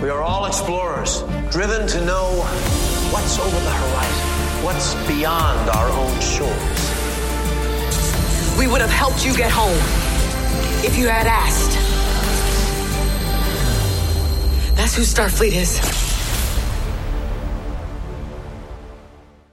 We are all explorers, driven to know what's over the horizon, what's beyond our own shores. We would have helped you get home if you had asked. That's who Starfleet is.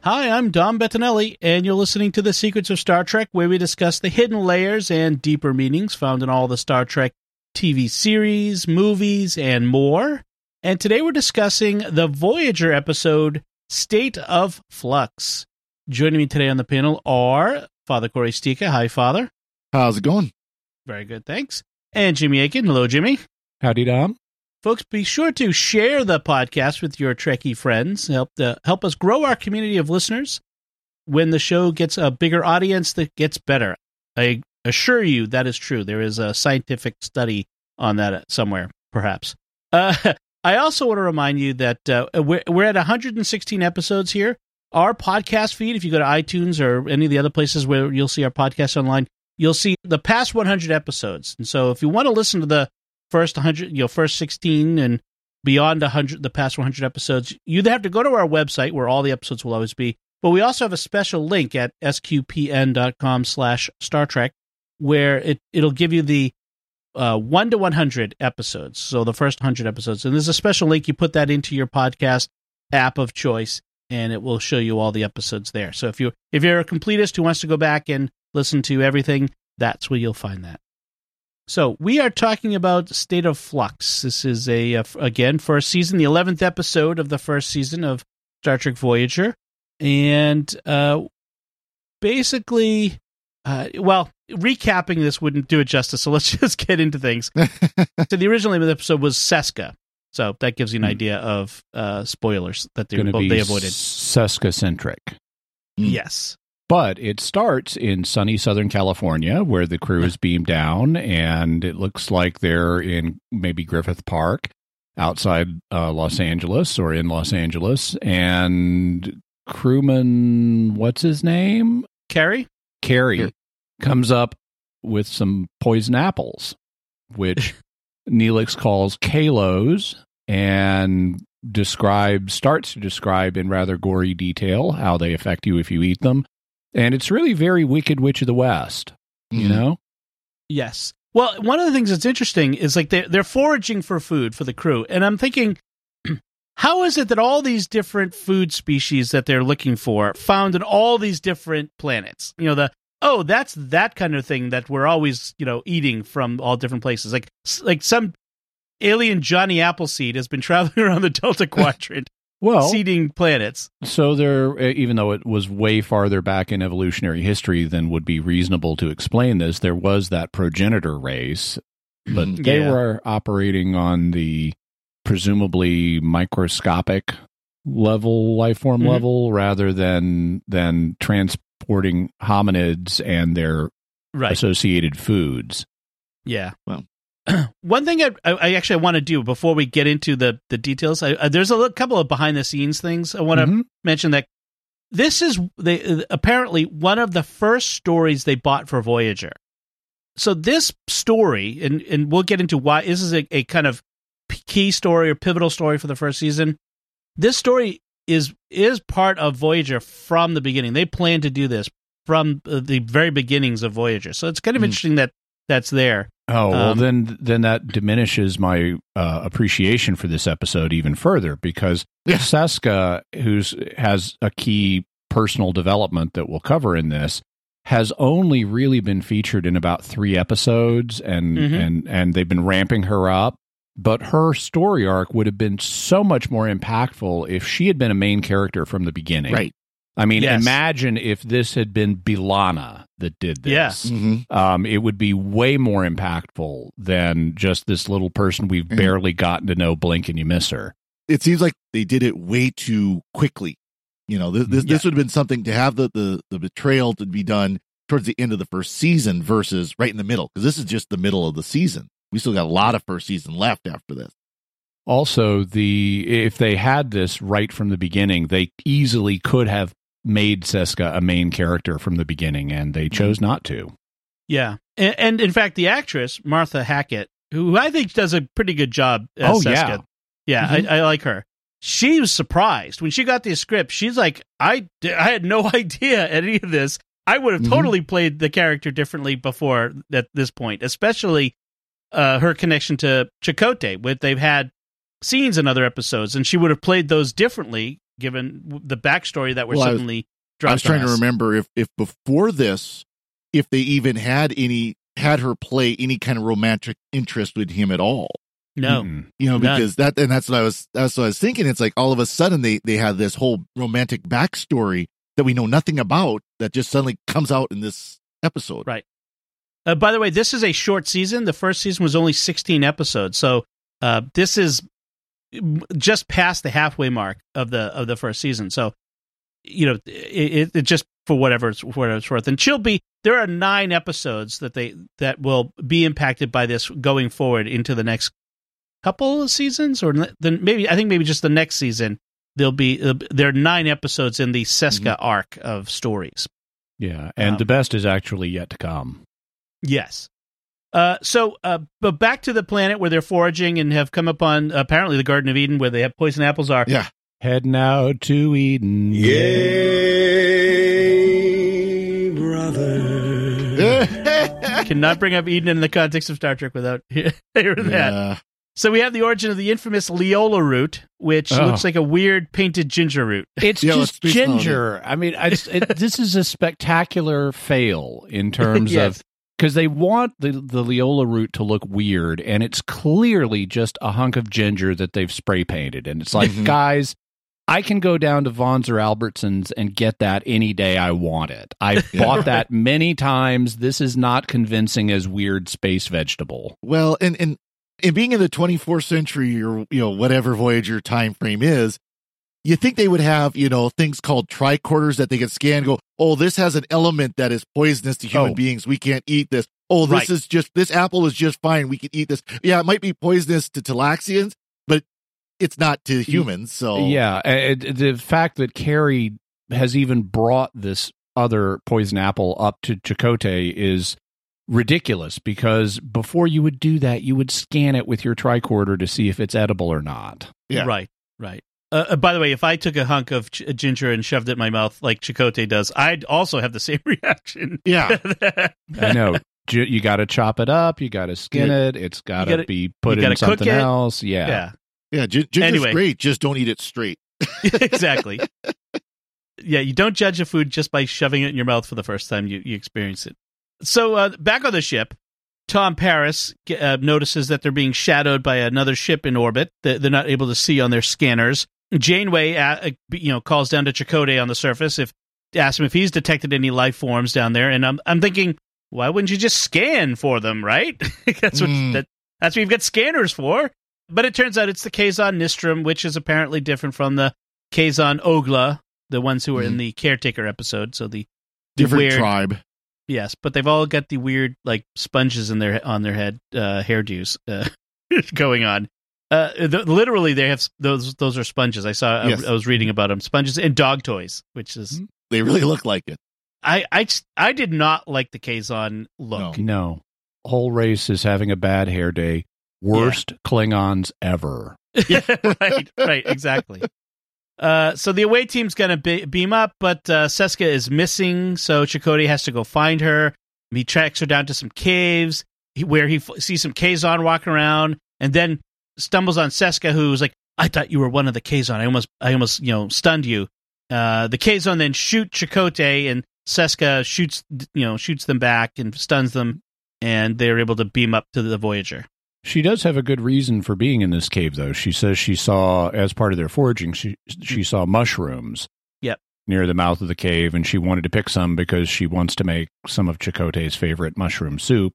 Hi, I'm Dom Bettinelli, and you're listening to The Secrets of Star Trek, where we discuss the hidden layers and deeper meanings found in all the Star Trek TV series, movies, and more. And today we're discussing the Voyager episode, State of Flux. Joining me today on the panel are Father Cory Sticha. Hi, Father. How's it going? Very good, thanks. And Jimmy Akin. Hello, Jimmy. Howdy, Dom. Folks, be sure to share the podcast with your Trekkie friends. Help to help us grow our community of listeners. When the show gets a bigger audience, that gets better. I assure you that is true. There is a scientific study on that somewhere, perhaps. Uh, I also want to remind you that uh, we're, we're at 116 episodes here. Our podcast feed, if you go to iTunes or any of the other places where you'll see our podcast online, you'll see the past 100 episodes. And so if you want to listen to the first 100, you know, first 16 and beyond 100, the past 100 episodes, you have to go to our website where all the episodes will always be. But we also have a special link at sqpn.com slash Star Trek where it, it'll give you the uh, 1 to 100 episodes. So the first 100 episodes. And there's a special link. You put that into your podcast app of choice and it will show you all the episodes there. So if you if you're a completist who wants to go back and listen to everything, that's where you'll find that. So we are talking about State of Flux. This is a, again first season, the eleventh episode of the first season of Star Trek Voyager, and uh, basically, uh, well, recapping this wouldn't do it justice. So let's just get into things. so the original name of the episode was Seska. So that gives you an idea of uh, spoilers that they, well, be they avoided. Seska centric. Yes. But it starts in sunny Southern California where the crew is beamed down, and it looks like they're in maybe Griffith Park outside uh, Los Angeles or in Los Angeles. And crewman, what's his name? Carey? Carey comes up with some poison apples, which Neelix calls kalos and describes starts to describe in rather gory detail how they affect you if you eat them. And it's really very Wicked Witch of the West, you mm-hmm. know? Yes. Well, one of the things that's interesting is like they're, they're foraging for food for the crew. And I'm thinking, how is it that all these different food species that they're looking for found in all these different planets? You know, the, oh, that's that kind of thing that we're always, you know, eating from all different places. Like, like some alien Johnny Appleseed has been traveling around the Delta Quadrant. Well, seeding planets. So there, even though it was way farther back in evolutionary history than would be reasonable to explain this, there was that progenitor race, but they Yeah. were operating on the presumably microscopic level, life form Mhm. level, rather than than transporting hominids and their Right. associated foods. Yeah. Well. one thing I, I I actually want to do before we get into the the details, I, uh, there's a little, couple of behind the scenes things I want to Mhm. mention. That this is they apparently one of the first stories they bought for Voyager. So this story, and and we'll get into why this is a, a kind of key story or pivotal story for the first season. This story is is part of Voyager from the beginning. They plan to do this from uh, the very beginnings of Voyager. So it's kind of Mm. interesting that that's there. Oh well, Um, then then that diminishes my uh, appreciation for this episode even further because Seska, who's has a key personal development that we'll cover in this, has only really been featured in about three episodes, and Mhm. and and they've been ramping her up. But her story arc would have been so much more impactful if she had been a main character from the beginning. Right. I mean, Yes. imagine if this had been B'Elanna that did this Yes. Mm-hmm. um, it would be way more impactful than just this little person we've Mhm. barely gotten to know. Blink and you miss her. it seems like they did it way too quickly. You know, this this, Yeah. this would have been something to have the, the the betrayal to be done towards the end of the first season versus right in the middle because this is just the middle of the season. We still got a lot of first season left after this. Also, the if they had this right from the beginning, they easily could have made Seska a main character from the beginning, and they chose not to. Yeah, and, and in fact, the actress Martha Hackett, who I think does a pretty good job. As Oh, Seska, yeah. yeah, I, I like her. She was surprised when she got the script. She's like, I, I had no idea any of this. I would have Mhm. totally played the character differently before at this point, especially uh, her connection to Chakotay. With they've had scenes in other episodes, and she would have played those differently given the backstory that we're Well, I was- suddenly. Dropped. I was dropped on trying to remember if if before this, if they even had any had her play any kind of romantic interest with him at all. No, Mm-mm. You know, None. because that and that's what I was that's what I was thinking. It's like all of a sudden they they have this whole romantic backstory that we know nothing about that just suddenly comes out in this episode. Right. Uh, by the way, this is a short season. The first season was only 16 episodes, so uh, this is just past the halfway mark of the of the first season. So, you know, it, it, just for whatever it's, whatever it's worth. And she'll be there are nine episodes that they that will be impacted by this going forward into the next couple of seasons, or then maybe I think maybe just the next season. There'll be uh, there are nine episodes in the Seska arc of stories. Yeah, and Um, the best is actually yet to come. Yes. Uh, so, uh, but back to the planet where they're foraging and have come upon apparently the Garden of Eden where they have poison apples are. Yeah. Heading out to Eden. Yay, brother. Cannot bring up Eden in the context of Star Trek without hearing that. yeah. So we have the origin of the infamous Leola root, which Oh. looks like a weird painted ginger root. It's Yeah, just ginger. I mean, I just, it, this is a spectacular fail in terms Yes. of because they want the the Leola root to look weird, and it's clearly just a hunk of ginger that they've spray painted, and it's like, Mhm. guys. I can go down to Vons or Albertsons and get that any day I want it. I've Yeah. bought that many times. This is not convincing as weird space vegetable. Well, and and and being in the 24th century or you know whatever Voyager time frame is, you think they would have you know things called tricorders that they could scan. and Go, oh, this has an element that is poisonous to human Oh. beings. We can't eat this. Oh, this Right. is just this apple is just fine. We can eat this. Yeah, it might be poisonous to Talaxians, but it's not to humans. So Yeah, and the fact that Carey has even brought this other poison apple up to Chakotay is ridiculous because before you would do that, you would scan it with your tricorder to see if it's edible or not. Yeah. Right, right. Uh, uh, by the way, if I took a hunk of ch- ginger and shoved it in my mouth like Chakotay does, I'd also have the same reaction. yeah. I know. Ju- You got to chop it up. You got to skin it. It's got to be put in something else. Yeah. yeah. Yeah, gin- ginger's Anyway. great. Just don't eat it straight. exactly. yeah, you don't judge a food just by shoving it in your mouth for the first time you, you experience it. So uh, back on the ship, Tom Paris uh, notices that they're being shadowed by another ship in orbit that they're not able to see on their scanners. Janeway, uh, you know, calls down to Chakotay on the surface if asks him if he's detected any life forms down there, and I'm I'm thinking, why wouldn't you just scan for them, right? that's what Mm. that, that's what you've got scanners for. But it turns out it's the Kazon Nistrim, which is apparently different from the Kazon Ogla, the ones who were in Mhm. the caretaker episode. So the Different weird, tribe. yes, but they've all got the weird like sponges in their on their head, uh, hairdos uh, going on. Uh, th- literally, they have those. Those are sponges. I saw. I- Yes. I, was reading about them. Sponges and dog toys, which is They really look like it. I I I did not like the Kazon look. No. Whole race is having a bad hair day. Worst Klingons ever. yeah, right, right, exactly. Uh, so the away team's gonna be- beam up, but uh, Seska is missing, so Chakotay has to go find her. He tracks her down to some caves he- where he f- sees some Kazon walking around, and then stumbles on Seska, who's like, "I thought you were one of the Kazon. I almost, I almost, you know, stunned you." Uh, the Kazon then shoot Chakotay, and Seska shoots, you know, shoots them back and stuns them, and they're able to beam up to the Voyager. She does have a good reason for being in this cave, though. She says she saw, as part of their foraging, she she saw mushrooms. Yep. Near the mouth of the cave, and she wanted to pick some because she wants to make some of Chakotay's favorite mushroom soup.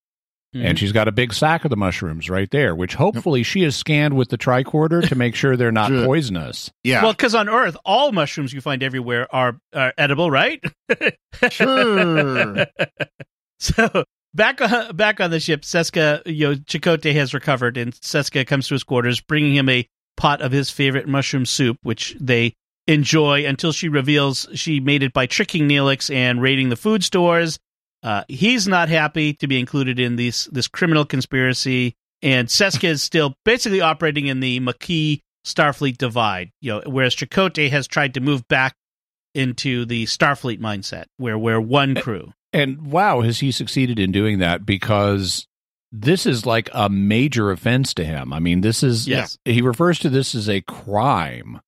Mhm. And she's got a big sack of the mushrooms right there, which hopefully she has scanned with the tricorder to make sure they're not Sure. poisonous. Yeah. Well, because on Earth, all mushrooms you find everywhere are, are edible, right? Sure. so back on back on the ship, Seska, you know, Chakotay has recovered, and Seska comes to his quarters, bringing him a pot of his favorite mushroom soup, which they enjoy until she reveals she made it by tricking Neelix and raiding the food stores. Uh, he's not happy to be included in this this criminal conspiracy, and Seska is still basically operating in the Maquis Starfleet divide. You know, whereas Chakotay has tried to move back into the Starfleet mindset, where we're one crew. And wow, has he succeeded in doing that? Because this is like a major offense to him. I mean, this is, Yes. he refers to this as a crime.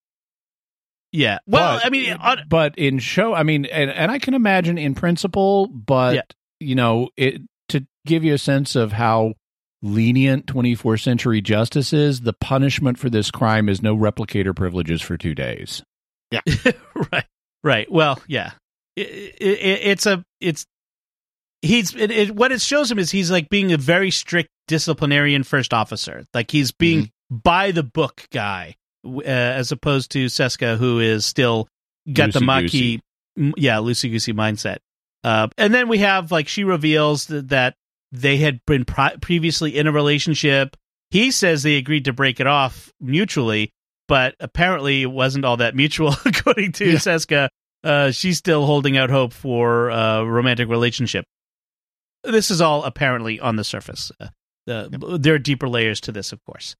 Yeah. Well, But- I mean, on, but in show, I mean, and, and I can imagine in principle, but, Yeah. you know, it to give you a sense of how lenient 24th century justice is, the punishment for this crime is no replicator privileges for two days. Yeah. right, right. Well, yeah. It, it, it, it's a it's he's it, it, what it shows him is he's like being a very strict disciplinarian first officer. Like he's being mm-hmm. by the book guy, uh, as opposed to Seska, who is still got the Loosey-goosey. M- yeah, loosey goosey mindset. Uh, and then we have like she reveals that, that they had been pri- previously in a relationship. He says they agreed to break it off mutually, but apparently it wasn't all that mutual, according to Yeah. Seska. Uh, she's still holding out hope for a romantic relationship. This is all apparently on the surface. Uh, the, There are deeper layers to this, of course.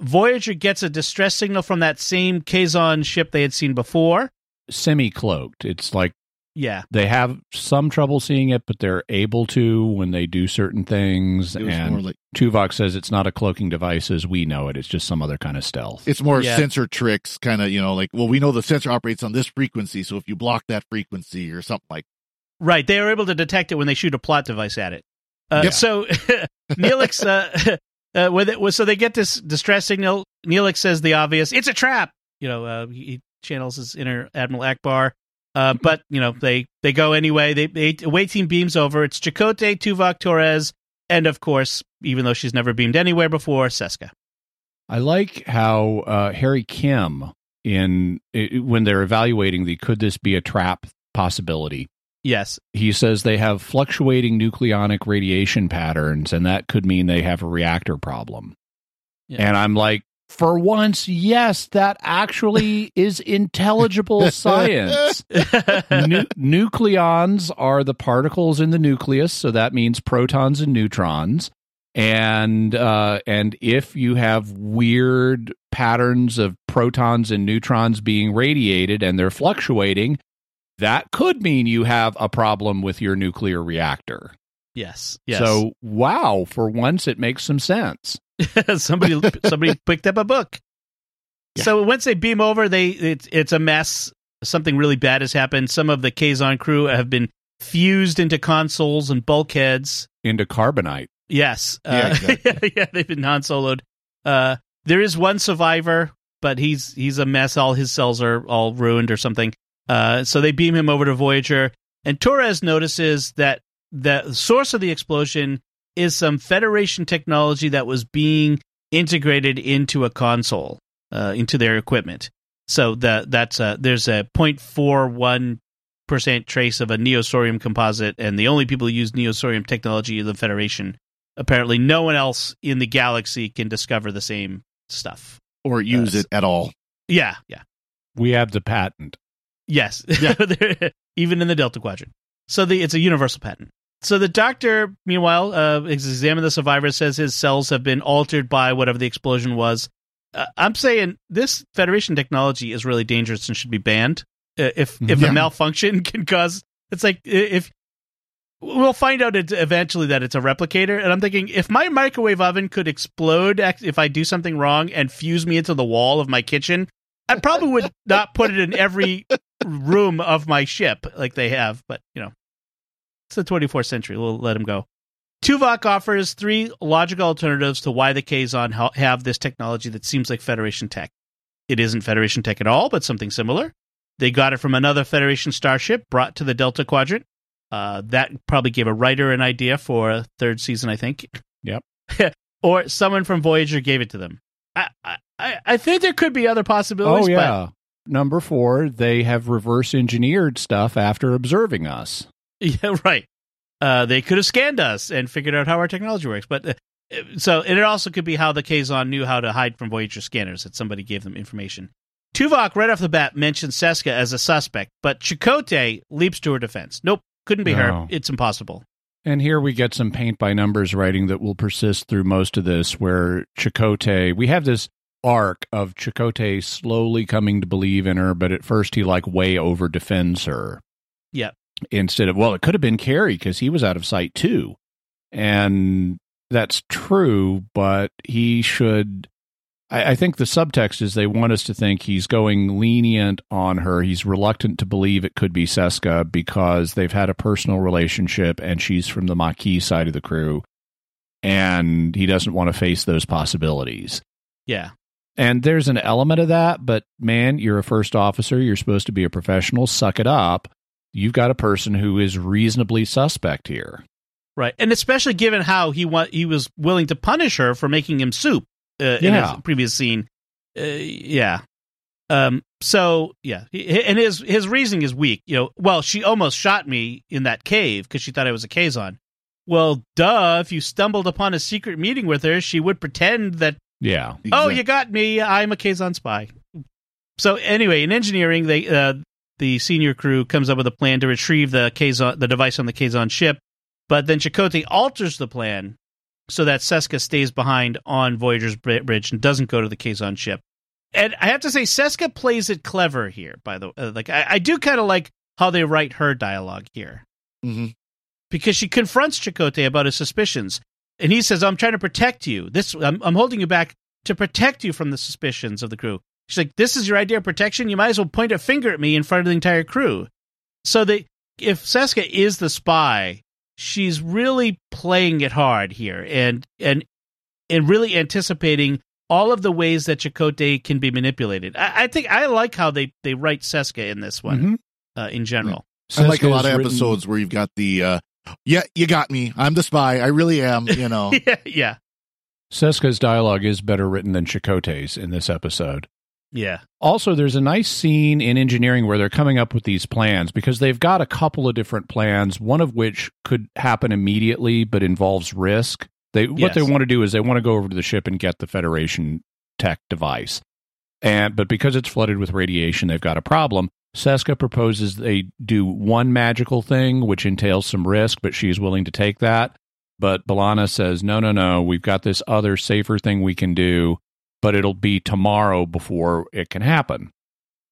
Voyager gets a distress signal from that same Kazon ship they had seen before. Semi cloaked. It's like Yeah, they have some trouble seeing it, but they're able to when they do certain things. It was And more like Tuvok says it's not a cloaking device as we know it. It's just some other kind of stealth. it's more Yeah. sensor tricks, kind of, you know, like, well, we know the sensor operates on this frequency, so if you block that frequency or something like right. They are able to detect it when they shoot a plot device at it. Uh, Yep. So Neelix, uh, uh, with it, so they get this distress signal. Neelix says the obvious: "It's a trap." You know, uh, he channels his inner Admiral Ackbar. Uh, but you know, they they go anyway. They, they away team beams over. It's Chakotay, Tuvok, Torres, and of course, even though she's never beamed anywhere before, Seska. I like how uh, Harry Kim in i when they're evaluating the could this be a trap possibility. Yes, He says they have fluctuating nucleonic radiation patterns, and that could mean they have a reactor problem. Yeah. And I'm like, for once, yes, that actually is intelligible science. Nu- nucleons are the particles in the nucleus, so that means protons and neutrons. And uh, and if you have weird patterns of protons and neutrons being radiated and they're fluctuating, that could mean you have a problem with your nuclear reactor. yes, yes. So wow, for once it makes some sense. somebody somebody picked up a book. So once they beam over, they it's it's a mess. Something really bad has happened. Some of the Kazon crew have been fused into consoles and bulkheads. Into carbonite. Yes, Yeah, uh, exactly. yeah, they've been Han Soloed. Uh, there is one survivor, but he's he's a mess. All his cells are all ruined or something. Uh, so they beam him over to Voyager, and Torres notices that the source of the explosion is some Federation technology that was being integrated into a console, uh, into their equipment. So that that's a, there's a 0.41 percent trace of a neosorium composite, and the only people who use neosorium technology are the Federation. Apparently, no one else in the galaxy can discover the same stuff. or use Yes. it at all. Yeah, yeah. We have the patent. Yes. Even in the Delta Quadrant. So the it's a universal patent. So the doctor, meanwhile, uh, examines the survivor, says his cells have been altered by whatever the explosion was. Uh, I'm saying this Federation technology is really dangerous and should be banned. Uh, if if Yeah. a malfunction can cause, it's like if we'll find out eventually that it's a replicator. And I'm thinking if my microwave oven could explode if I do something wrong and fuse me into the wall of my kitchen, I probably would not put it in every room of my ship like they have. But you know, it's the 24th century. We'll let them go. Tuvok offers three logical alternatives to why the Kazon ha- have this technology that seems like Federation tech. It isn't Federation tech at all, but something similar. They got it from another Federation starship brought to the Delta Quadrant. Uh, that probably gave a writer an idea for a third season, I think. Yep. or someone from Voyager gave it to them. I, I, I think there could be other possibilities. Oh yeah. Number four, they have reverse engineered stuff after observing us. Yeah, right. Uh, they could have scanned us and figured out how our technology works. But uh, so, and it also could be how the Kazon knew how to hide from Voyager scanners, that somebody gave them information. Tuvok, right off the bat, mentions Seska as a suspect, but Chakotay leaps to her defense. Nope, couldn't be her. It's impossible. And here we get some paint by numbers writing that will persist through most of this, where Chakotay, we have this arc of Chakotay slowly coming to believe in her, but at first he like way over defends her. Yeah. Instead of, well, it could have been Carey because he was out of sight too. And that's true, but he should. I, I think the subtext is they want us to think he's going lenient on her. He's reluctant to believe it could be Seska because they've had a personal relationship and she's from the Maquis side of the crew. And he doesn't want to face those possibilities. Yeah. And there's an element of that, but man, you're a first officer. You're supposed to be a professional. Suck it up. You've got a person who is reasonably suspect here. Right. And especially given how he wa- he was willing to punish her for making him soup uh, in Yeah. his previous scene. Uh, yeah. Um so yeah, He- and his his reasoning is weak. You know, well, she almost shot me in that cave because she thought I was a Kazon. Well, duh, if you stumbled upon a secret meeting with her, she would pretend that Yeah. Oh, you got me. I'm a Kazon spy. So anyway, in engineering, they uh, the senior crew comes up with a plan to retrieve the Kazon, the device on the Kazon ship, but then Chakotay alters the plan so that Seska stays behind on Voyager's bridge and doesn't go to the Kazon ship. And I have to say, Seska plays it clever here. By the uh, like, I, I do kind of like how they write her dialogue here Mhm. because she confronts Chakotay about his suspicions, and he says, "I'm trying to protect you. This, I'm, I'm holding you back to protect you from the suspicions of the crew." She's like, "This is your idea of protection. You might as well point a finger at me in front of the entire crew." So they, if Seska is the spy, she's really playing it hard here, and and and really anticipating all of the ways that Chakotay can be manipulated. I, I think I like how they they write Seska in this one Mhm. uh, in general. I like a lot of written- episodes where you've got the, uh, yeah, you got me. I'm the spy. I really am. You know. yeah, yeah, Seska's dialogue is better written than Chakotay's in this episode. Yeah. Also, there's a nice scene in engineering where they're coming up with these plans because they've got a couple of different plans, one of which could happen immediately but involves risk. They what they want to do is they want to go over to the ship and get the Federation tech device. And but because it's flooded with radiation, they've got a problem. Seska proposes they do one magical thing, which entails some risk, but she's willing to take that. But B'Elanna says, no, no, no, we've got this other safer thing we can do, but it'll be tomorrow before it can happen.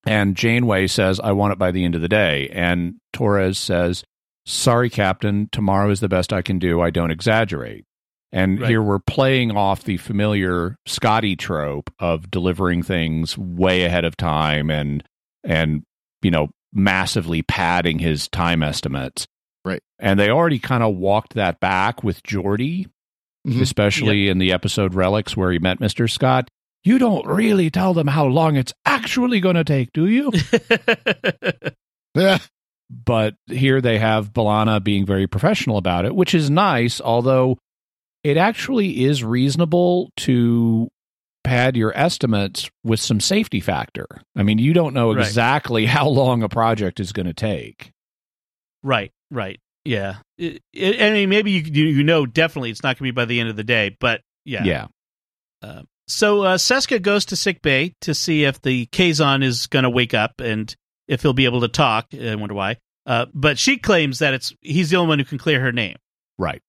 And Janeway says, I want it by the end of the day. And Torres says, sorry, Captain, tomorrow is the best I can do. I don't exaggerate. And Right. here we're playing off the familiar Scotty trope of delivering things way ahead of time and and you know massively padding his time estimates. Right. And they already kind of walked that back with Geordi, Mhm. especially in the episode Relics where he met Mr. Scott. You don't really tell them how long it's actually going to take, do you? Yeah. but here they have B'Elanna being very professional about it, which is nice, although it actually is reasonable to pad your estimates with some safety factor. I mean, you don't know Right. exactly how long a project is going to take. Right, right. Yeah. It, it, I mean, maybe you, you know definitely it's not going to be by the end of the day, but yeah. Yeah. So uh, Seska goes to sick bay to see if the Kazon is going to wake up and if he'll be able to talk. I wonder why. Uh, but she claims that it's he's the only one who can clear her name. Right.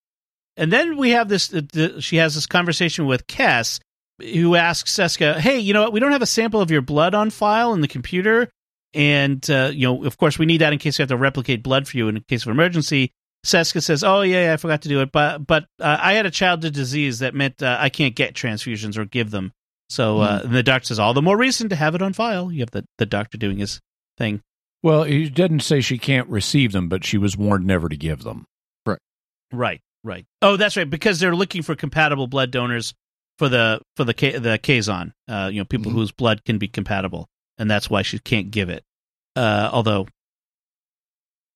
And then we have this. Uh, she has this conversation with Kes, who asks Seska, "Hey, you know what? We don't have a sample of your blood on file in the computer, and uh, you know, of course, we need that in case we have to replicate blood for you in case of emergency." Seska says, "Oh yeah, yeah I forgot to do it, but but uh, I had a childhood disease that meant uh, I can't get transfusions or give them. So uh, and the doctor says, all the more reason to have it on file. You have the the doctor doing his thing. Well, he didn't say she can't receive them, but she was warned never to give them. Right, right. right. Oh, that's right. Because they're looking for compatible blood donors for the for the K, the Kazon. Uh, you know, people Mhm. whose blood can be compatible, and that's why she can't give it. Uh, although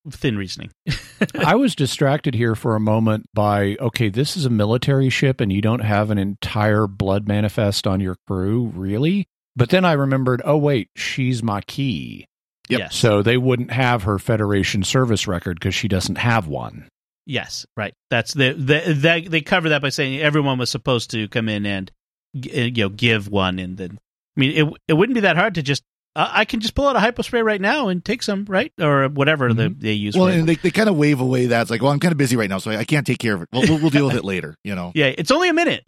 thin reasoning. I was distracted here for a moment by okay, this is a military ship and you don't have an entire blood manifest on your crew, really? But then I remembered, oh wait, she's Maquis. Yep. Yes. So they wouldn't have her Federation service record because she doesn't have one. Yes, right. That's the, the, the they cover that by saying everyone was supposed to come in and uh, you know give one, and then I mean it it wouldn't be that hard to just uh, I can just pull out a hypospray right now and take some right or whatever the, they use. Well, it. and they, they kind of wave away that. It's like, well, I'm kind of busy right now, so I, I can't take care of it. We'll, we'll, we'll deal with it later, you know? yeah, it's only a minute.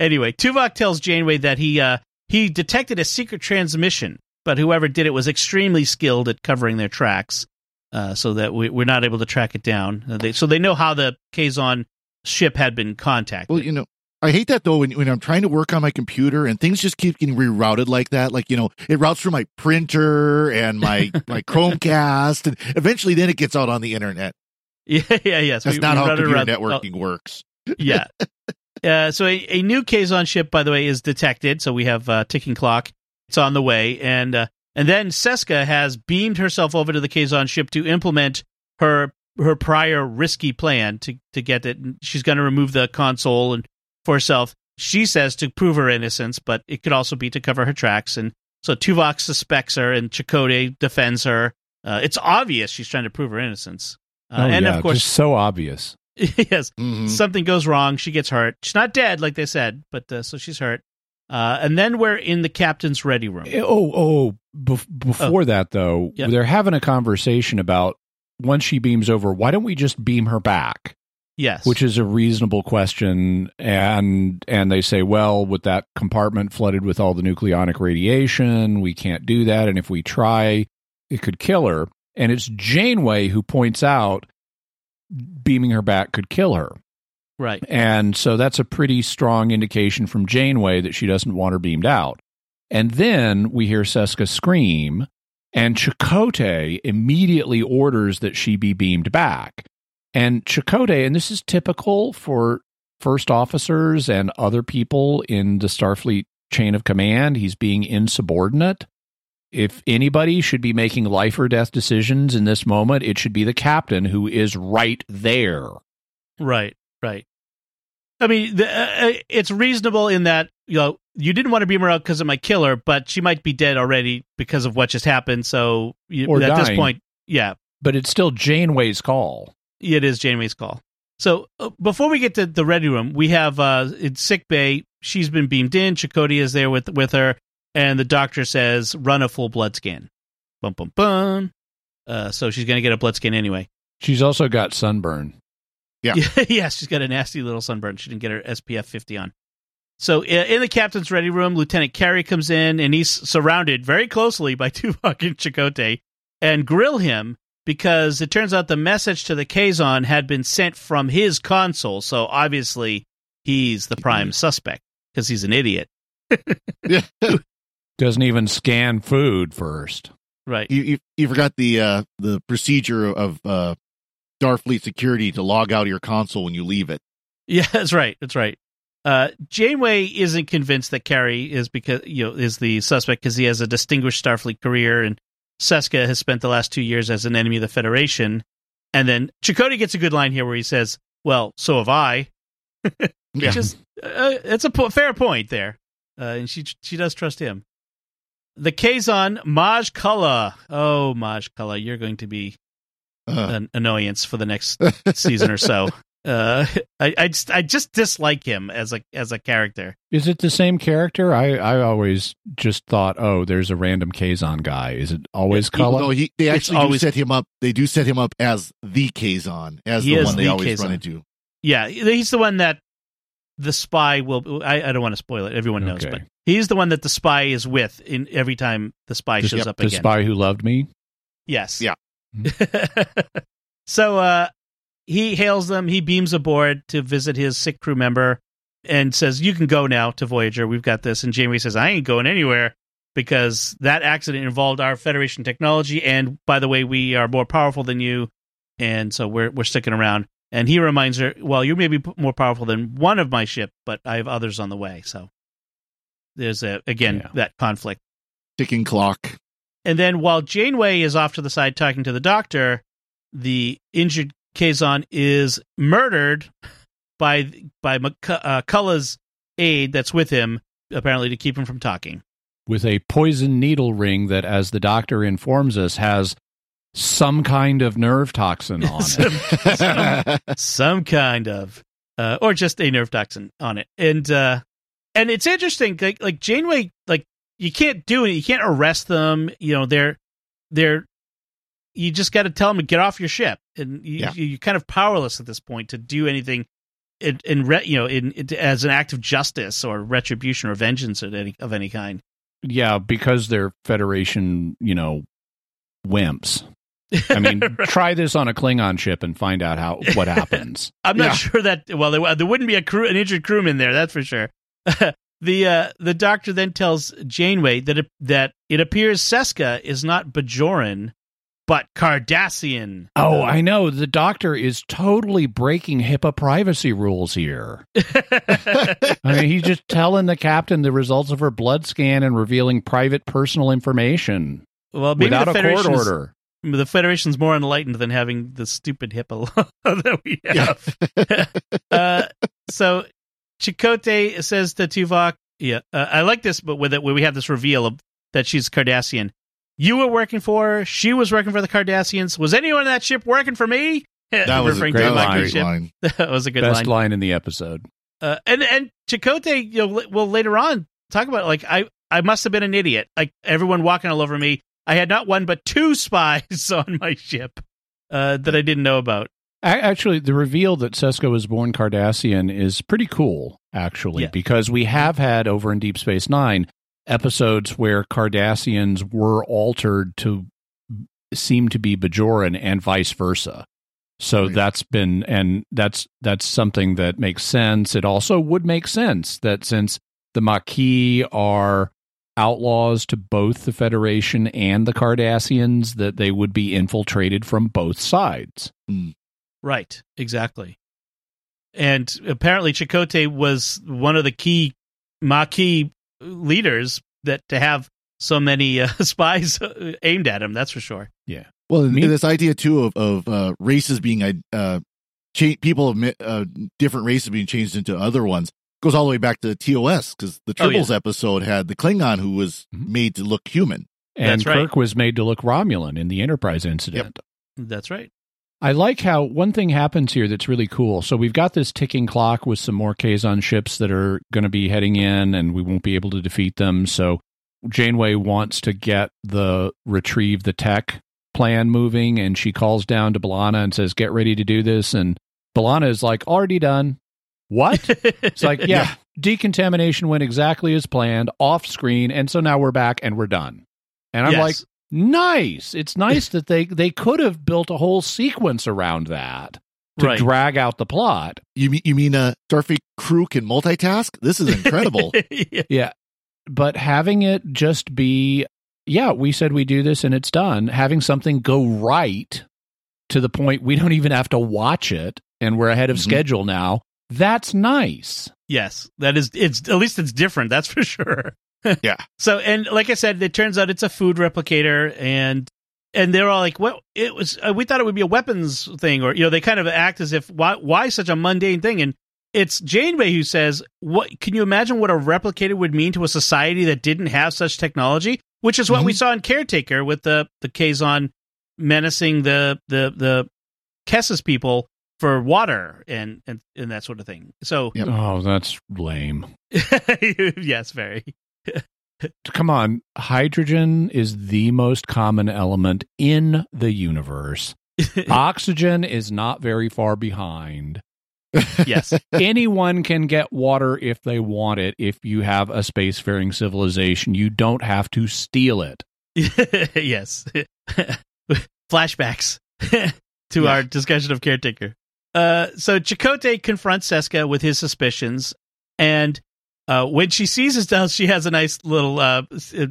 Anyway, Tuvok tells Janeway that he uh he detected a secret transmission, but whoever did it was extremely skilled at covering their tracks, uh, so that we, we're not able to track it down. Uh, they, so they know how the Kazon ship had been contacted. Well, you know, I hate that though when, when I'm trying to work on my computer and things just keep getting rerouted like that. Like, you know, it routes through my printer and my, my Chromecast and eventually then it gets out on the internet. Yeah, yeah, yes. That's We- not we how computer around- networking works. oh, yeah. Uh, so a, a new Kazon ship, by the way, is detected. So we have uh, ticking clock. It's on the way, and uh, and then Seska has beamed herself over to the Kazon ship to implement her her prior risky plan to to get it. She's going to remove the console and for herself. She says to prove her innocence, but it could also be to cover her tracks. And so Tuvok suspects her, and Chakotay defends her. Uh, it's obvious she's trying to prove her innocence. Uh, oh, and yeah, of course, just so obvious. yes, Mhm. something goes wrong. She gets hurt. She's not dead, like they said, but uh, so she's hurt. Uh, and then we're in the captain's ready room. Oh, oh, bef- before that though, Yeah. they're having a conversation about once she beams over, why don't we just beam her back? Yes, Which is a reasonable question, and and they say, well, with that compartment flooded with all the nucleonic radiation, we can't do that, and if we try, it could kill her. And it's Janeway who points out beaming her back could kill her. right. And so that's a pretty strong indication from Janeway that she doesn't want her beamed out. And then we hear Seska scream, and Chakotay immediately orders that she be beamed back. And Chakotay, and this is typical for first officers and other people in the Starfleet chain of command, he's being insubordinate. If anybody should be making life or death decisions in this moment, it should be the captain who is right there. Right, right. I mean, the, uh, uh, it's reasonable in that you know you didn't want to beam her out because it might kill her, but she might be dead already because of what just happened. So you, Or at this point, yeah, But it's still Janeway's call. It is Janeway's call. So uh, before we get to the ready room, we have uh, in sick bay. She's been beamed in. Chakotay is there with with her, and the doctor says, "Run a full blood scan." Bum bum bum. Uh, so she's gonna get a blood scan anyway. She's also got sunburn. Yeah. yes, she's got a nasty little sunburn. She didn't get her SPF 50 on. So in the captain's ready room, Lieutenant Carey comes in and he's surrounded very closely by Tuvok and Chakotay and grill him because it turns out the message to the Kazon had been sent from his console. So obviously he's the prime suspect because he's an idiot. Yeah. Doesn't even scan food first. Right. you, you, you forgot the, uh, the procedure of, uh, Starfleet security to log out of your console when you leave it. Yeah, that's right. That's right. Uh, Janeway isn't convinced that Carey is because you know is the suspect because he has a distinguished Starfleet career, and Seska has spent the last two years as an enemy of the Federation. And then Chakotay gets a good line here where he says, "Well, so have I." Yeah. Just uh, it's a po- fair point there, uh, and she she does trust him. The Kazon Maje Culluh. Oh, Maje Culluh, you're going to be Uh, an annoyance for the next season or so. Uh, I I just, I just dislike him as a as a character. Is it the same character? I, I always just thought, oh, there's a random Kazon guy. Is it always Yeah, Culluh? no, he, they actually always- do set him up. They do set him up as the Kazon, as the one they the always Kazon. run into. Yeah, he's the one that the spy will. I, I don't want to spoil it. Everyone knows, Okay. but he's the one that the spy is with in every time the spy the, shows up the again. spy who loved me. Yes. Yeah. so uh, he hails them. He beams aboard to visit his sick crew member and says, "You can go now to Voyager. We've got this." And Jamie says, "I ain't going anywhere." Because that accident involved our Federation technology, and by the way, we are more powerful than you, and so we're we're sticking around. And he reminds her, "Well, you may be more powerful than one of my ship, but I have others on the way." So there's a again Yeah. that conflict. Ticking clock. And then while Janeway is off to the side talking to the doctor, the injured Kazon is murdered by by uh, aide that's with him, apparently to keep him from talking. with a poison needle ring that, as the doctor informs us, has some kind of nerve toxin on it. some, some kind of, uh, or just a nerve toxin on it, and uh, and it's interesting. Like like Janeway, like you can't do it. You can't arrest them. You know they're they're you just got to tell them to get off your ship, and you, Yeah. you're kind of powerless at this point to do anything. In, in re, you know, in, in as an act of justice or retribution or vengeance of any of any kind. yeah, because they're Federation, you know, wimps. I mean, try this on a Klingon ship and find out how what happens. I'm not Yeah. sure that. Well, there, there wouldn't be a crew, an injured crewman there. That's for sure. the uh, the doctor then tells Janeway that it, that it appears Seska is not Bajoran, but Cardassian. Oh, I know. The doctor is totally breaking HIPAA privacy rules here. I mean, he's just telling the captain the results of her blood scan and revealing private personal information well, maybe without the a court order. the Federation's more enlightened than having the stupid HIPAA law that we have. uh, so Chakotay says to Tuvok, "Yeah, uh, I like this, but with it, where we have this reveal of that she's Cardassian. You were working for her. She was working for the Cardassians. Was anyone on that ship working for me? That was a great, to great my line. line. that was a good Best line. line in the episode. Uh, and and Chakotay, you know, li- will later on talk about it, like I I must have been an idiot. Like everyone walking all over me. I had not one but two spies on my ship uh, that I didn't know about. A- Actually, the reveal that Seska was born Cardassian is pretty cool, actually, Yeah. because we have had over in Deep Space Nine episodes where Cardassians were altered to seem to be Bajoran and vice versa. So Right. that's been, and that's that's something that makes sense. It also would make sense that since the Maquis are outlaws to both the Federation and the Cardassians, that they would be infiltrated from both sides. Hmm. Right, exactly. And apparently, Chakotay was one of the key Maquis leaders that to have so many uh, spies aimed at him. That's for sure. Yeah. Well, and Me- this idea too of of uh, races being uh, cha- people of uh, different races being changed into other ones goes all the way back to TOS because the Oh, yeah. Tribbles episode had the Klingon who was Mhm. made to look human. And That's right. Kirk was made to look Romulan in the Enterprise incident. That's right. I like how one thing happens here that's really cool. So we've got this ticking clock with some more Kazon ships that are going to be heading in, and we won't be able to defeat them. So Janeway wants to get the retrieve the tech plan moving, and she calls down to B'Elanna and says, "Get ready to do this." And B'Elanna is like, "Already done." What? It's like, yeah, Yeah. decontamination went exactly as planned, off screen, and so now we're back and we're done. And I'm Yes. like, nice. It's nice that they they could have built a whole sequence around that to Right. drag out the plot. You mean you mean a Starfleet crew can multitask? This is incredible. Yeah. Yeah. But having it just be, yeah, we said we do this and it's done. Having something go right to the point we don't even have to watch it and we're ahead of Mhm. schedule now. That's nice. Yes, that is. It's at least it's different. That's for sure. Yeah. So, and like I said, it turns out it's a food replicator, and and they're all like, "Well, it was. Uh, we thought it would be a weapons thing, or you know, they kind of act as if why why such a mundane thing." And it's Janeway who says, "What can you imagine what a replicator would mean to a society that didn't have such technology?" Which is what we saw in Caretaker with the the Kazon menacing the the the Kessis people for water and and and that sort of thing. So Yep. Oh, that's lame. yes, very. Come on. Hydrogen is the most common element in the universe. Oxygen is not very far behind. yes. Anyone can get water if they want it if you have a spacefaring civilization. You don't have to steal it. yes. Flashbacks to Yeah. our discussion of caretaker. Uh, so Chakotay confronts Seska with his suspicions, and uh, when she sees his doll, she has a nice little uh, uh,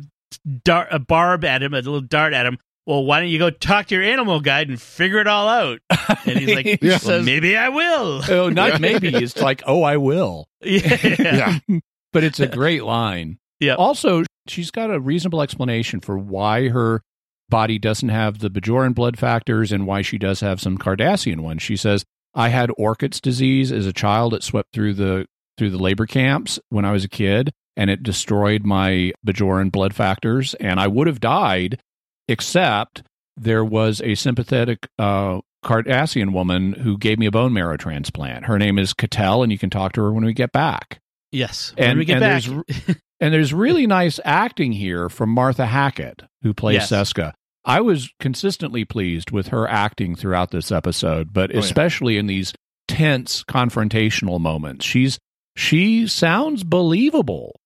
dart, a barb at him, a little dart at him. Well, why don't you go talk to your animal guide and figure it all out? And he's like, well, says- maybe I will. Oh, not maybe. It's like, oh, I will. yeah. yeah. But it's a great line. Yeah. Also, she's got a reasonable explanation for why her body doesn't have the Bajoran blood factors and why she does have some Cardassian ones. She says, I had Orkett's disease as a child. It swept through the through the labor camps when I was a kid, and it destroyed my Bajoran blood factors, and I would have died, except there was a sympathetic uh, Cardassian woman who gave me a bone marrow transplant. Her name is Cattell, and you can talk to her when we get back. Yes. And- we get and back. there's- And there's really nice acting here from Martha Hackett, who plays Yes. Seska. I was consistently pleased with her acting throughout this episode, but Oh, yeah. especially in these tense confrontational moments. She's she sounds believable.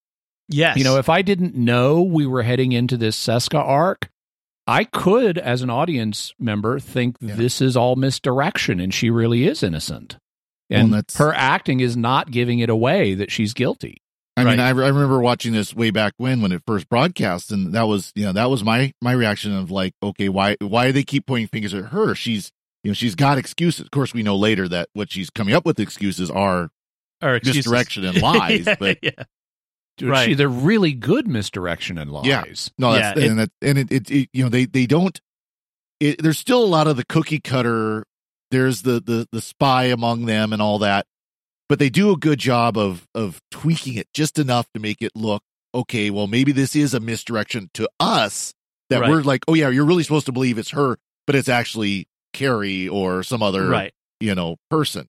yes. You know, if I didn't know we were heading into this Seska arc, I could, as an audience member, think Yeah. this is all misdirection and she really is innocent. And Well, that's- her acting is not giving it away that she's guilty. I mean, Right. I, I remember watching this way back when, when it first broadcast, and that was, you know, that was my my reaction of like, okay, why why do they keep pointing fingers at her? She's, you know, she's got excuses. Of course, we know later that what she's coming up with excuses are or excuses. misdirection and lies. yeah, but yeah. Dude, Right. She, they're really good misdirection and lies. Yeah. no, that's Yeah, it- and that and it, it, it you know they they don't. It, there's still a lot of the cookie cutter. There's the the the spy among them and all that, but they do a good job of of tweaking it just enough to make it look okay. Well, maybe this is a misdirection to us that Right. we're like, oh yeah, you're really supposed to believe it's her, but it's actually Carey or some other Right. you know person.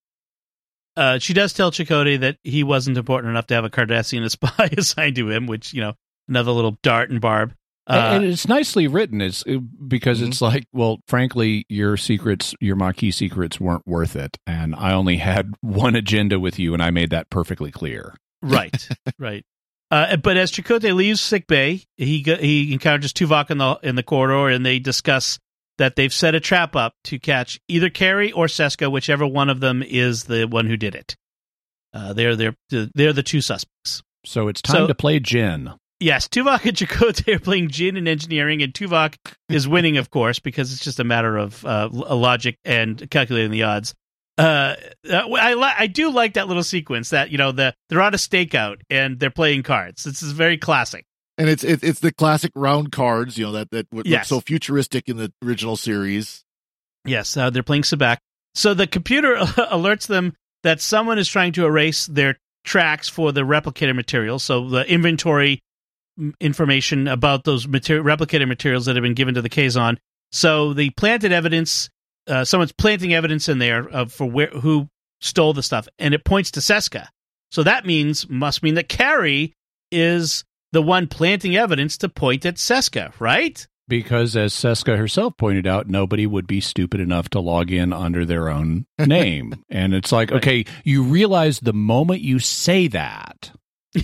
Uh, she does tell Chakotay that he wasn't important enough to have a Cardassian spy assigned to him, which, you know, another little dart and barb. Uh, and it's nicely written is because Mhm. it's like, well, frankly, your secrets, your Maquis secrets weren't worth it. And I only had one agenda with you, and I made that perfectly clear. right, right. Uh, but as Chakotay leaves sick bay, he he encounters Tuvok in the in the corridor, and they discuss that they've set a trap up to catch either Carey or Seska, whichever one of them is the one who did it. Uh, they're they're they're the two suspects. So it's time So- to play Jin. Yes, Tuvok and Chakotay are playing Jin in engineering, and Tuvok is winning, of course, because it's just a matter of uh, logic and calculating the odds. Uh, uh, I li- I do like that little sequence that you know the they're on a stakeout and they're playing cards. This is very classic. And it's it's it's the classic round cards, you know that that would Yes. so futuristic in the original series. Yes, uh, they're playing Sabacc. So the computer alerts them that someone is trying to erase their tracks for the replicator material. So the inventory information about those material, replicator materials that have been given to the Kazon. So the planted evidence, uh, someone's planting evidence in there of for where who stole the stuff, and it points to Seska. So that means must mean that Carey is the one planting evidence to point at Seska, right? Because as Seska herself pointed out, nobody would be stupid enough to log in under their own name. and it's like, Right. okay, you realize the moment you say that,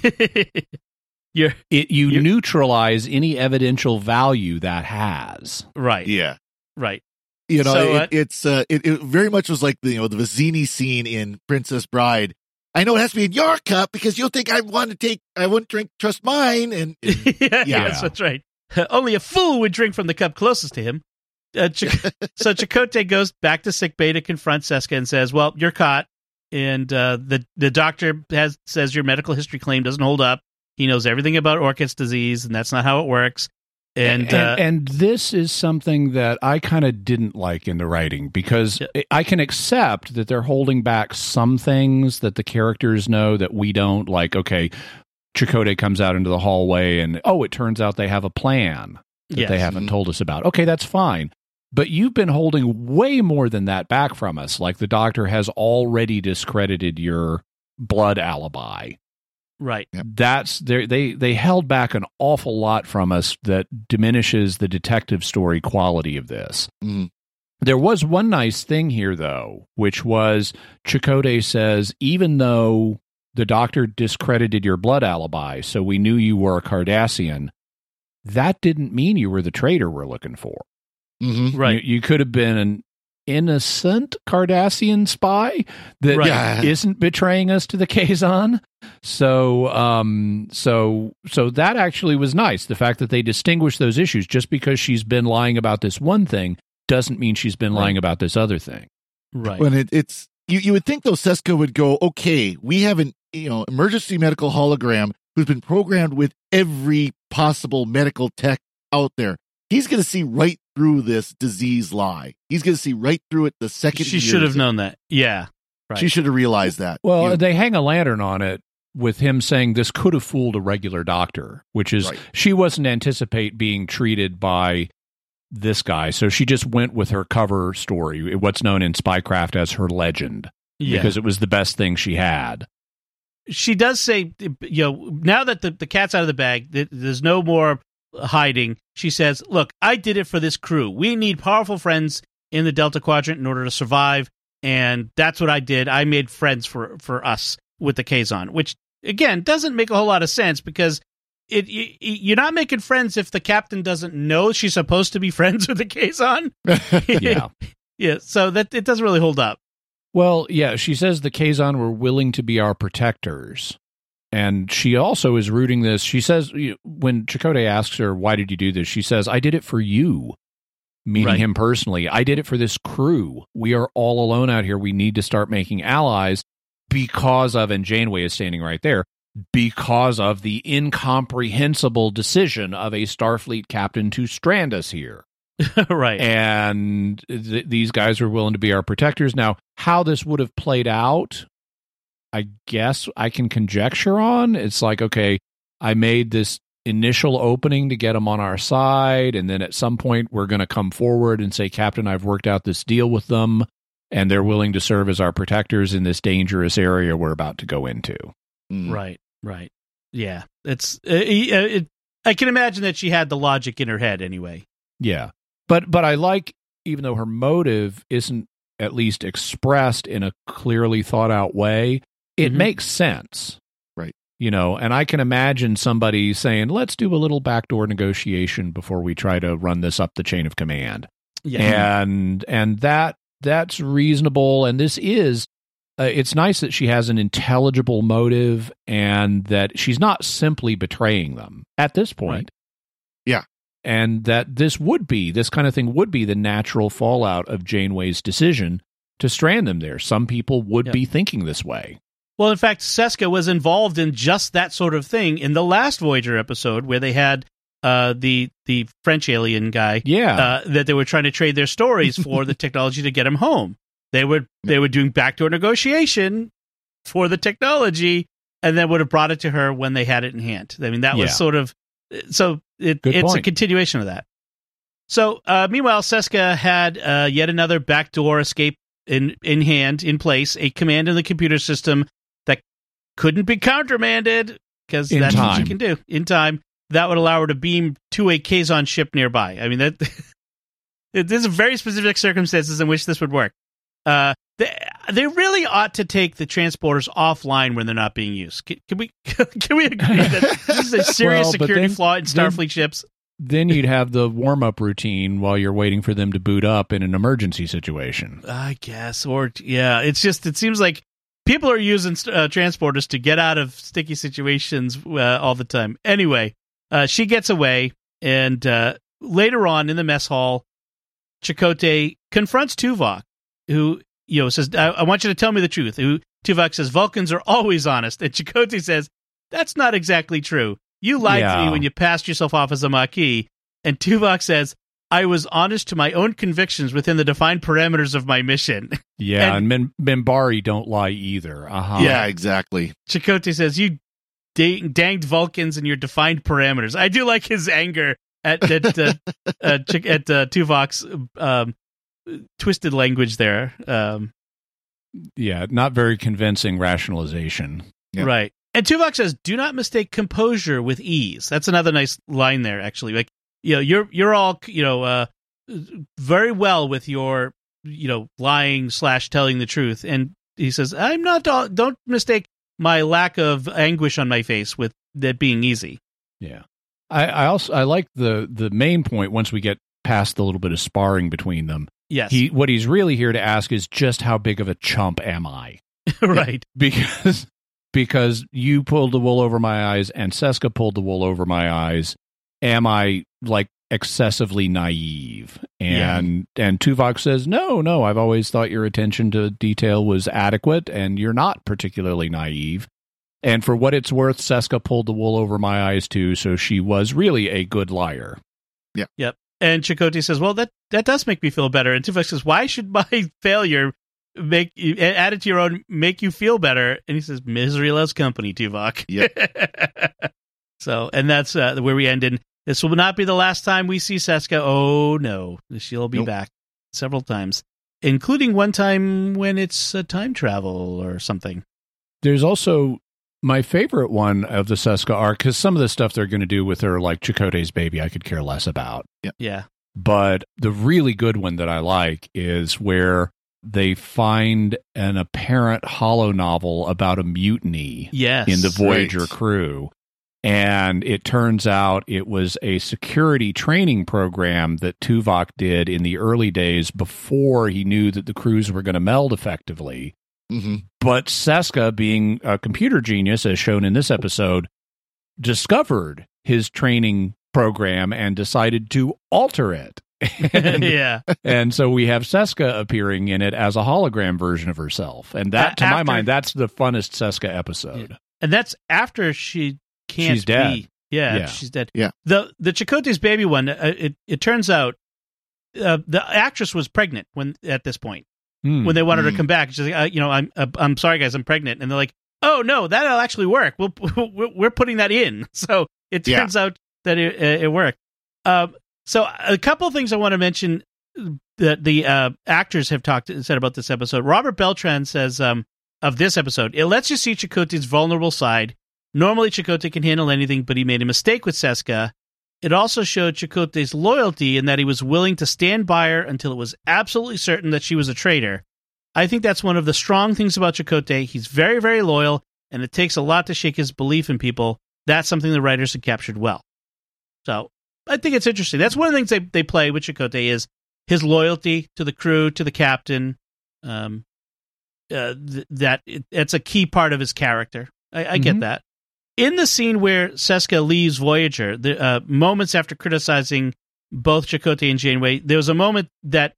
You're it, you You- neutralize any evidential value that has. right. Yeah, Right. you know So, it, uh, it's uh it, it very much was like the you know the Vizzini scene in Princess Bride. I know it has to be in your cup because you'll think I want to take I wouldn't drink trust mine and, and yeah, Yeah. yes, that's right. Only a fool would drink from the cup closest to him. Uh, Ch- so Chakotay goes back to sickbay to confront Seska and says, "Well, you're caught, and uh, the the doctor has says your medical history claim doesn't hold up. He knows everything about Orkett's disease, and that's not how it works." And, and, uh, and this is something that I kind of didn't like in the writing because Yeah. I can accept that they're holding back some things that the characters know that we don't. Like, okay, Chakotay comes out into the hallway and oh, it turns out they have a plan that yes. they haven't Mhm. told us about. Okay, that's fine. But you've been holding way more than that back from us. Like the doctor has already discredited your blood alibi right. that's they they they held back an awful lot from us that diminishes the detective story quality of this. Mhm. There was one nice thing here though, which was Chakotay says even though the doctor discredited your blood alibi, so we knew you were a Cardassian, that didn't mean you were the traitor we're looking for. Mhm. Right. You, you could have been an innocent Cardassian spy that Right. Yeah. not betraying us to the Kazon. So, um, so, so that actually was nice. The fact that they distinguished those issues just because she's been lying about this one thing doesn't mean she's been lying about this other thing. Right. when it, it's you you would think though Seska would go okay we have an you know emergency medical hologram who's been programmed with every possible medical tech out there he's going to see right through this disease lie. He's going to see right through it the second She should have known that. Yeah. Right. She should have realized that. Well, You- they hang a lantern on it with him saying this could have fooled a regular doctor, which is Right. she wasn't anticipate being treated by this guy, so she just went with her cover story, what's known in spycraft as her legend, yeah. because it was the best thing she had. she does say, you know, now that the, the cat's out of the bag, there's no more hiding. She says, Look, I did it for this crew. We need powerful friends in the Delta Quadrant in order to survive. And that's what I did. I made friends for, for us with the Kazon, which, again, doesn't make a whole lot of sense because it, you're not making friends if the captain doesn't know she's supposed to be friends with the Kazon. Yeah. yeah. So that it doesn't really hold up. Well, yeah, she says the Kazon were willing to be our protectors. And she also is rooting this. She says, when Chakotay asks her, why did you do this? She says, I did it for you, meaning Right. him personally. I did it for this crew. We are all alone out here. We need to start making allies because of, and Janeway is standing right there, because of the incomprehensible decision of a Starfleet captain to strand us here right. and th- these guys were willing to be our protectors. Now, how this would have played out, I guess I can conjecture on. It's like, okay, I made this initial opening to get them on our side, and then at some point we're going to come forward and say, Captain, I've worked out this deal with them, and they're willing to serve as our protectors in this dangerous area we're about to go into. Mm. Right, right. Yeah, it's uh, it, it, I can imagine that she had the logic in her head anyway. Yeah. But but I like even though her motive isn't at least expressed in a clearly thought out way, it Mhm. makes sense. Right. You know, and I can imagine somebody saying, "Let's do a little backdoor negotiation before we try to run this up the chain of command." Yeah, And and that that's reasonable and this is uh, it's nice that she has an intelligible motive and that she's not simply betraying them at this point. Right. Yeah. And that this would be, this kind of thing would be the natural fallout of Janeway's decision to strand them there. Some people would Yeah. be thinking this way. Well, in fact, Seska was involved in just that sort of thing in the last Voyager episode where they had uh, the the French alien guy Yeah. uh, that they were trying to trade their stories for the technology to get him home. They were they were doing backdoor negotiation for the technology, and then would have brought it to her when they had it in hand. I mean, that Yeah. was sort of so. It, it's a continuation of that. So, uh, meanwhile, Seska had uh, yet another backdoor escape in in hand, in place, a command in the computer system couldn't be countermanded because that's what she can do in time. That would allow her to beam to a Kazon ship nearby. I mean, that there's very specific circumstances in which this would work. Uh, they, they really ought to take the transporters offline when they're not being used. Can, can we can we agree that this is a serious Well, security then- flaw in then- Starfleet ships? then you'd have the warm up routine while you're waiting for them to boot up in an emergency situation. I guess, or yeah, it's just it seems like people are using uh, transporters to get out of sticky situations uh, all the time. Anyway, uh, she gets away, and uh, later on in the mess hall, Chakotay confronts Tuvok, who you know says, I-, "I want you to tell me the truth." Who Tuvok says, "Vulcans are always honest," and Chakotay says, "That's not exactly true. You lied to me when you passed yourself off as a Maquis." And Tuvok says, "I was honest to my own convictions within the defined parameters of my mission." Yeah, And- and, Men- Minbari don't lie either. Uh-huh. Yeah, exactly. Chakotay says, "You da- danged Vulcans and your defined parameters." I do like his anger at at uh, uh, Ch- at uh, Tuvok's um, twisted language there. Um, Yeah, not very convincing rationalization. Yeah. Right. And Tuvok says, "Do not mistake composure with ease." That's another nice line there. Actually, like you know, you're you're all you know uh, very well with your you know lying slash telling the truth, and he says, "I'm not. Don't mistake my lack of anguish on my face with that being easy." Yeah. I, I also I like the the main point once we get past the little bit of sparring between them. Yes. He what he's really here to ask is just how big of a chump am I? right. Because because you pulled the wool over my eyes and Seska pulled the wool over my eyes. Am I like excessively naive? And and Tuvok says, No, no, I've always thought your attention to detail was adequate and you're not particularly naive. And for what it's worth, Seska pulled the wool over my eyes too, so she was really a good liar. Yeah yep. And Chakotay says, "Well, that that does make me feel better." And Tuvok says, "Why should my failure make you add it to your own make you feel better?" And he says, "Misery loves company, Tuvok." Yep. so, and that's uh, where we end. And this will not be the last time we see Seska. Oh no, she'll be Nope. back several times, including one time when it's a time travel or something. There's also my favorite one of the Seska arc because some of the stuff they're going to do with her, like Chakotay's baby, I could care less about. Yeah, But the really good one that I like is where they find an apparent holonovel about a mutiny yes, in the Voyager Right. crew. And it turns out it was a security training program that Tuvok did in the early days before he knew that the crews were going to meld effectively. hmm But Seska, being a computer genius, as shown in this episode, discovered his training program and decided to alter it. and, yeah. and so we have Seska appearing in it as a hologram version of herself. And that, A- to my mind, that's the funnest Seska episode. and that's after she can't She's dead. be. Yeah, Yeah. she's dead. Yeah. The the Chakotay's baby one. Uh, it it turns out uh, the actress was pregnant when at this point Hmm. when they wanted her to Mm. come back. She's like, uh, you know, I'm uh, I'm sorry guys, I'm pregnant, and they're like, oh no, that'll actually work. We'll, we're putting that in. So it Yeah. turns out that it it it worked. Um, so a couple of things I want to mention that the uh, actors have talked said about this episode. Robert Beltran says um, of this episode, it lets you see Chakotay's vulnerable side. Normally, Chakotay can handle anything, but he made a mistake with Seska. It also showed Chakotay's loyalty in that he was willing to stand by her until it was absolutely certain that she was a traitor. I think that's one of the strong things about Chakotay. He's very, very loyal, and it takes a lot to shake his belief in people. That's something the writers have captured well. So I think it's interesting. That's one of the things they, they play with Chakotay is his loyalty to the crew, to the captain. Um, uh, th- that it, it's a key part of his character. I, I get Mhm. that. In the scene where Seska leaves Voyager, the uh, moments after criticizing both Chakotay and Janeway, there was a moment that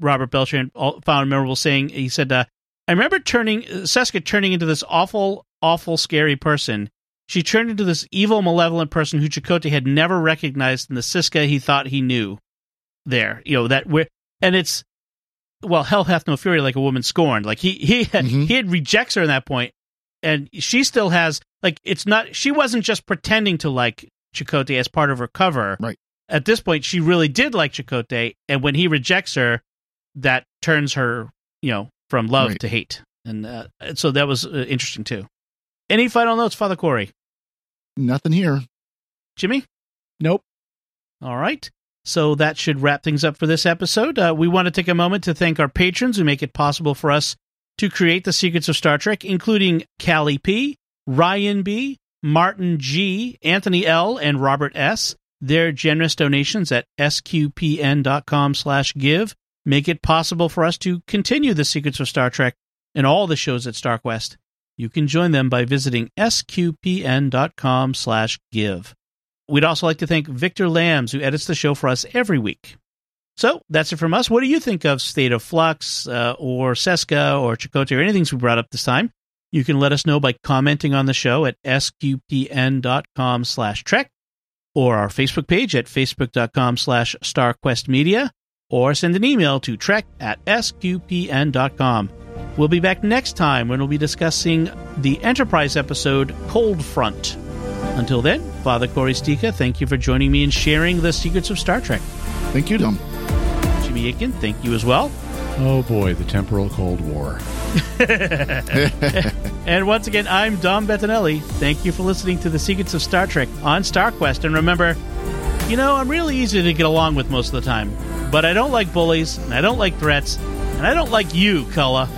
Robert Beltran found memorable, saying he said, uh, "I remember turning Seska turning into this awful, awful, scary person. She turned into this evil, malevolent person who Chakotay had never recognized in the Seska he thought he knew. There, you know that where, and it's well, hell hath no fury like a woman scorned. Like he he had, Mhm. he had rejects her in that point, and she still has like it's not. She wasn't just pretending to like Chakotay as part of her cover. Right. At this point, she really did like Chakotay, and when he rejects her, that turns her, you know, from love Right. to hate, and uh, so that was uh, interesting too. Any final notes, Father Cory? Nothing here. Jimmy? Nope. All right. So that should wrap things up for this episode. Uh, we want to take a moment to thank our patrons who make it possible for us to create the secrets of Star Trek, including Callie P, Ryan B, Martin G, Anthony L, and Robert S. Their generous donations at sqpn.com slash give make it possible for us to continue the secrets of Star Trek and all the shows at StarQuest. You can join them by visiting sqpn.com slash give. We'd also like to thank Victor Lambs, who edits the show for us every week. So that's it from us. What do you think of State of Flux uh, or Seska or Chakotay or anything we brought up this time? You can let us know by commenting on the show at sqpn.com slash trek or our Facebook page at facebook.com slash starquestmedia or send an email to trek at sqpn.com. We'll be back next time when we'll be discussing the Enterprise episode Cold Front. Until then, Father Cory Sticha, thank you for joining me and sharing the secrets of Star Trek. Thank you, Dom. Jimmy Akin, thank you as well. Oh boy, the temporal Cold War. And once again, I'm Dom Bettinelli. Thank you for listening to the Secrets of Star Trek on StarQuest. And remember, you know, I'm really easy to get along with most of the time, but I don't like bullies, and I don't like threats, and I don't like you, Culluh.